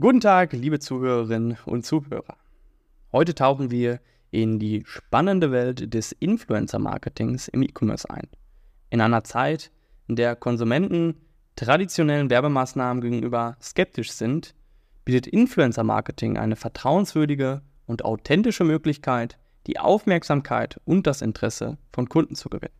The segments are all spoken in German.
Guten Tag, liebe Zuhörerinnen und Zuhörer. Heute tauchen wir in die spannende Welt des Influencer-Marketings im E-Commerce ein. In einer Zeit, in der Konsumenten traditionellen Werbemaßnahmen gegenüber skeptisch sind, bietet Influencer-Marketing eine vertrauenswürdige und authentische Möglichkeit, die Aufmerksamkeit und das Interesse von Kunden zu gewinnen.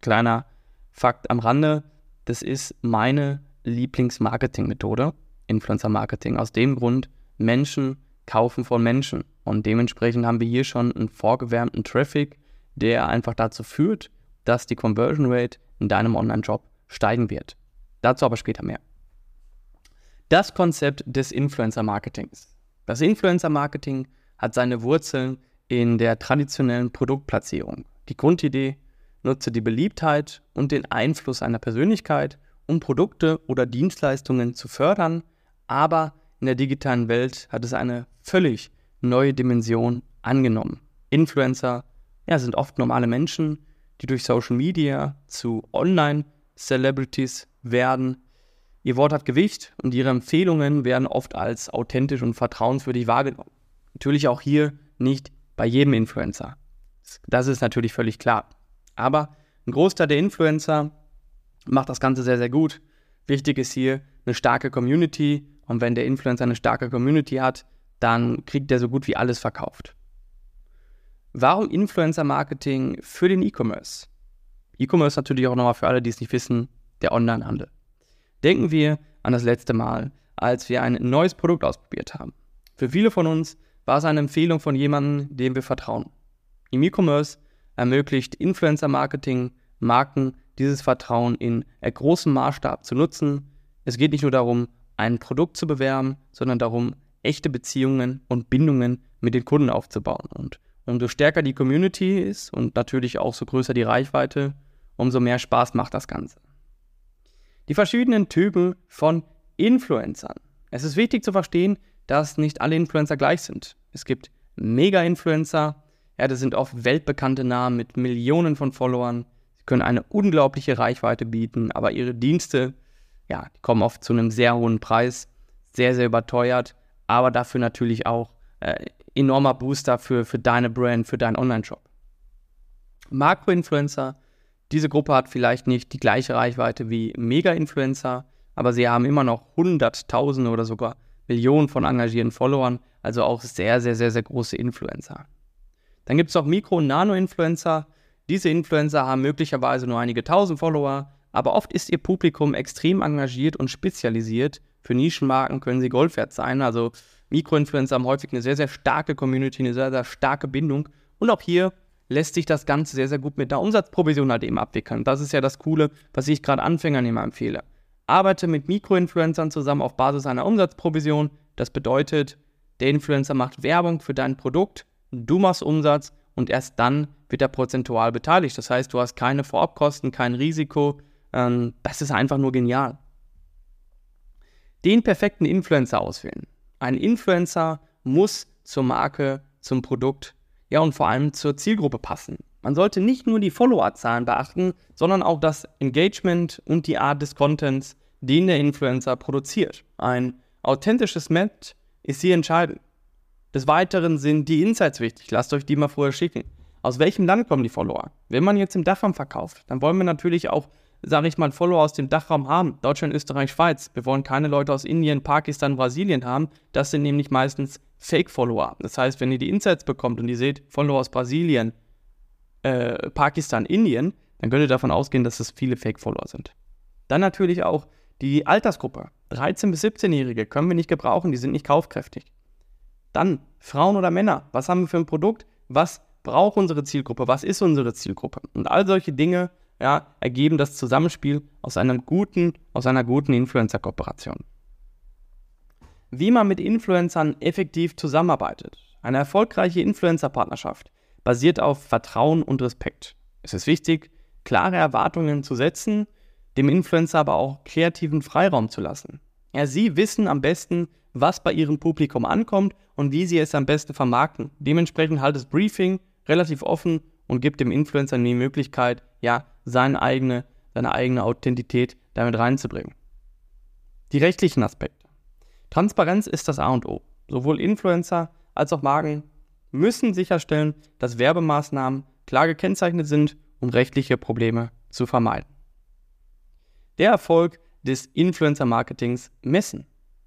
Kleiner Fakt am Rande, das ist meine Lieblingsmarketingmethode, Influencer-Marketing. Aus dem Grund, Menschen kaufen von Menschen. Und dementsprechend haben wir hier schon einen vorgewärmten Traffic, der einfach dazu führt, dass die Conversion Rate in deinem Online-Job steigen wird. Dazu aber später mehr. Das Konzept des Influencer-Marketings. Das Influencer-Marketing hat seine Wurzeln in der traditionellen Produktplatzierung. Die Grundidee nutze die Beliebtheit und den Einfluss einer Persönlichkeit, um Produkte oder Dienstleistungen zu fördern, aber in der digitalen Welt hat es eine völlig neue Dimension angenommen. Influencer ja, sind oft normale Menschen, die durch Social Media zu Online-Celebrities werden. Ihr Wort hat Gewicht und ihre Empfehlungen werden oft als authentisch und vertrauenswürdig wahrgenommen. Natürlich auch hier nicht bei jedem Influencer. Das ist natürlich völlig klar. Aber ein Großteil der Influencer macht das Ganze sehr, sehr gut. Wichtig ist hier eine starke Community, und wenn der Influencer eine starke Community hat, dann kriegt er so gut wie alles verkauft. Warum Influencer-Marketing für den E-Commerce? E-Commerce natürlich auch nochmal für alle, die es nicht wissen, der Onlinehandel. Denken wir an das letzte Mal, als wir ein neues Produkt ausprobiert haben. Für viele von uns war es eine Empfehlung von jemandem, dem wir vertrauen. Im E-Commerce ermöglicht Influencer-Marketing Marken dieses Vertrauen in großem Maßstab zu nutzen. Es geht nicht nur darum, ein Produkt zu bewerben, sondern darum, echte Beziehungen und Bindungen mit den Kunden aufzubauen. Und umso stärker die Community ist und natürlich auch so größer die Reichweite, umso mehr Spaß macht das Ganze. Die verschiedenen Typen von Influencern. Es ist wichtig zu verstehen, dass nicht alle Influencer gleich sind. Es gibt Mega-Influencer, ja, das sind oft weltbekannte Namen mit Millionen von Followern. Sie können eine unglaubliche Reichweite bieten, aber ihre Dienste ja, die kommen oft zu einem sehr hohen Preis, sehr, sehr überteuert, aber dafür natürlich auch äh, enormer Booster für, für deine Brand, für deinen Online-Shop. Makro-Influencer, diese Gruppe hat vielleicht nicht die gleiche Reichweite wie Mega-Influencer, aber sie haben immer noch Hunderttausende oder sogar Millionen von engagierten Followern, also auch sehr, sehr, sehr, sehr große Influencer. Dann gibt es auch Mikro- und Nano-Influencer. Diese Influencer haben möglicherweise nur einige tausend Follower, aber oft ist ihr Publikum extrem engagiert und spezialisiert. Für Nischenmarken können sie Gold wert sein. Also Mikroinfluencer haben häufig eine sehr, sehr starke Community, eine sehr, sehr starke Bindung. Und auch hier lässt sich das Ganze sehr, sehr gut mit der Umsatzprovision halt eben abwickeln. Das ist ja das Coole, was ich gerade Anfängern immer empfehle. Arbeite mit Mikroinfluencern zusammen auf Basis einer Umsatzprovision. Das bedeutet, der Influencer macht Werbung für dein Produkt, du machst Umsatz und erst dann wird er prozentual beteiligt. Das heißt, du hast keine Vorabkosten, kein Risiko, ähm, das ist einfach nur genial. Den perfekten Influencer auswählen. Ein Influencer muss zur Marke, zum Produkt, ja und vor allem zur Zielgruppe passen. Man sollte nicht nur die Followerzahlen beachten, sondern auch das Engagement und die Art des Contents, den der Influencer produziert. Ein authentisches Match ist hier entscheidend. Des Weiteren sind die Insights wichtig. Lasst euch die mal vorher schicken. Aus welchem Land kommen die Follower? Wenn man jetzt im Dachraum verkauft, dann wollen wir natürlich auch sage ich mal, Follower aus dem Dachraum haben, Deutschland, Österreich, Schweiz. Wir wollen keine Leute aus Indien, Pakistan, Brasilien haben. Das sind nämlich meistens Fake-Follower. Das heißt, wenn ihr die Insights bekommt und ihr seht Follower aus Brasilien, äh, Pakistan, Indien, dann könnt ihr davon ausgehen, dass es viele Fake-Follower sind. Dann natürlich auch die Altersgruppe. 13- bis 17-Jährige können wir nicht gebrauchen, die sind nicht kaufkräftig. Dann Frauen oder Männer. Was haben wir für ein Produkt? Was braucht unsere Zielgruppe? Was ist unsere Zielgruppe? Und all solche Dinge ja, ergeben das Zusammenspiel aus, einem guten, aus einer guten Influencer-Kooperation. Wie man mit Influencern effektiv zusammenarbeitet. Eine erfolgreiche Influencer-Partnerschaft basiert auf Vertrauen und Respekt. Es ist wichtig, klare Erwartungen zu setzen, dem Influencer aber auch kreativen Freiraum zu lassen. Ja, sie wissen am besten, was bei ihrem Publikum ankommt und wie sie es am besten vermarkten. Dementsprechend halt das Briefing relativ offen und gibt dem Influencer die Möglichkeit, ja, seine eigene, seine eigene Authentität damit reinzubringen. Die rechtlichen Aspekte. Transparenz ist das A und O. Sowohl Influencer als auch Marken müssen sicherstellen, dass Werbemaßnahmen klar gekennzeichnet sind, um rechtliche Probleme zu vermeiden. Der Erfolg des Influencer-Marketings messen.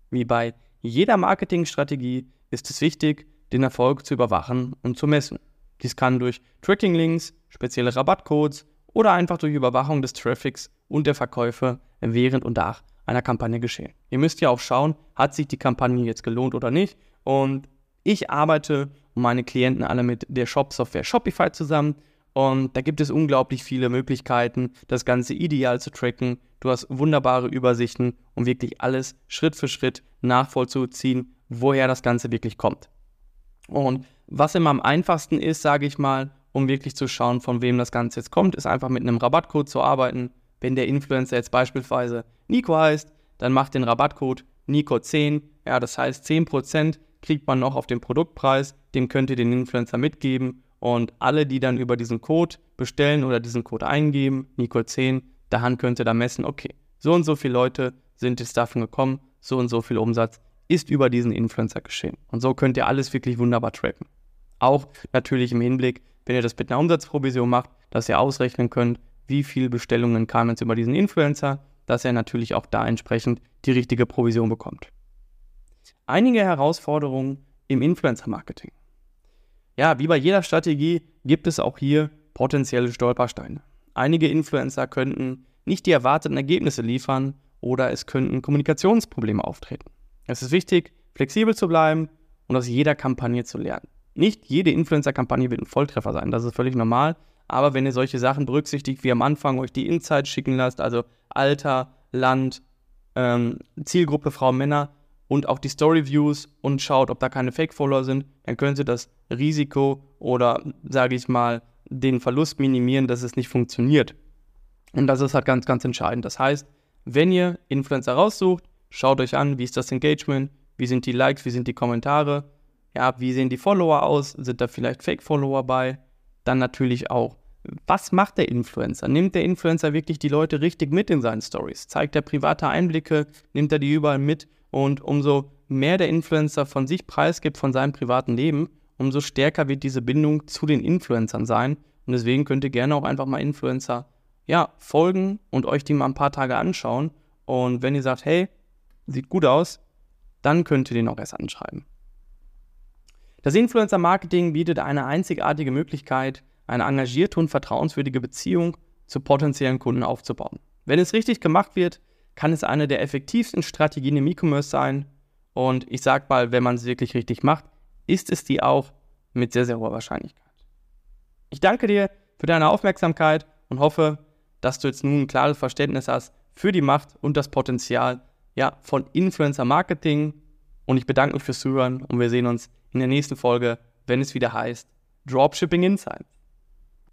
Wie bei jeder Marketingstrategie ist es wichtig, den Erfolg zu überwachen und zu messen. Dies kann durch Tracking-Links, spezielle Rabattcodes oder einfach durch Überwachung des Traffics und der Verkäufe während und nach einer Kampagne geschehen. Ihr müsst ja auch schauen, hat sich die Kampagne jetzt gelohnt oder nicht. Und ich arbeite und meine Klienten alle mit der Shop-Software Shopify zusammen. Und da gibt es unglaublich viele Möglichkeiten, das Ganze ideal zu tracken. Du hast wunderbare Übersichten, um wirklich alles Schritt für Schritt nachvollzuziehen, woher das Ganze wirklich kommt. Und was immer am einfachsten ist, sage ich mal, um wirklich zu schauen, von wem das Ganze jetzt kommt, ist einfach mit einem Rabattcode zu arbeiten. Wenn der Influencer jetzt beispielsweise Nico heißt, dann macht den Rabattcode Nico10. Ja, das heißt 10% kriegt man noch auf den Produktpreis. Den könnt ihr den Influencer mitgeben. Und alle, die dann über diesen Code bestellen oder diesen Code eingeben, Nico10, daran könnt ihr da messen, okay, so und so viele Leute sind jetzt davon gekommen, so und so viel Umsatz ist über diesen Influencer geschehen. Und so könnt ihr alles wirklich wunderbar tracken. Auch natürlich im Hinblick, wenn ihr das mit einer Umsatzprovision macht, dass ihr ausrechnen könnt, wie viele Bestellungen kamen jetzt über diesen Influencer, dass er natürlich auch da entsprechend die richtige Provision bekommt. Einige Herausforderungen im Influencer-Marketing. Ja, wie bei jeder Strategie gibt es auch hier potenzielle Stolpersteine. Einige Influencer könnten nicht die erwarteten Ergebnisse liefern oder es könnten Kommunikationsprobleme auftreten. Es ist wichtig, flexibel zu bleiben und aus jeder Kampagne zu lernen. Nicht jede Influencer-Kampagne wird ein Volltreffer sein, das ist völlig normal. Aber wenn ihr solche Sachen berücksichtigt, wie am Anfang euch die Insights schicken lasst, also Alter, Land, ähm, Zielgruppe Frauen, Männer und auch die Story-Views und schaut, ob da keine Fake-Follower sind, dann könnt ihr das Risiko oder, sage ich mal, den Verlust minimieren, dass es nicht funktioniert. Und das ist halt ganz, ganz entscheidend. Das heißt, wenn ihr Influencer raussucht, Schaut euch an, wie ist das Engagement, wie sind die Likes, wie sind die Kommentare, ja, wie sehen die Follower aus, sind da vielleicht Fake-Follower bei? Dann natürlich auch, was macht der Influencer? Nimmt der Influencer wirklich die Leute richtig mit in seinen Stories? Zeigt er private Einblicke? Nimmt er die überall mit? Und umso mehr der Influencer von sich preisgibt, von seinem privaten Leben, umso stärker wird diese Bindung zu den Influencern sein. Und deswegen könnt ihr gerne auch einfach mal Influencer ja, folgen und euch die mal ein paar Tage anschauen. Und wenn ihr sagt, hey, sieht gut aus, dann könnt ihr den auch erst anschreiben. Das Influencer-Marketing bietet eine einzigartige Möglichkeit, eine engagierte und vertrauenswürdige Beziehung zu potenziellen Kunden aufzubauen. Wenn es richtig gemacht wird, kann es eine der effektivsten Strategien im E-Commerce sein. Und ich sage mal, wenn man es wirklich richtig macht, ist es die auch mit sehr, sehr hoher Wahrscheinlichkeit. Ich danke dir für deine Aufmerksamkeit und hoffe, dass du jetzt nun ein klares Verständnis hast für die Macht und das Potenzial ja, von Influencer Marketing. Und ich bedanke mich fürs Zuhören und wir sehen uns in der nächsten Folge, wenn es wieder heißt Dropshipping Insights.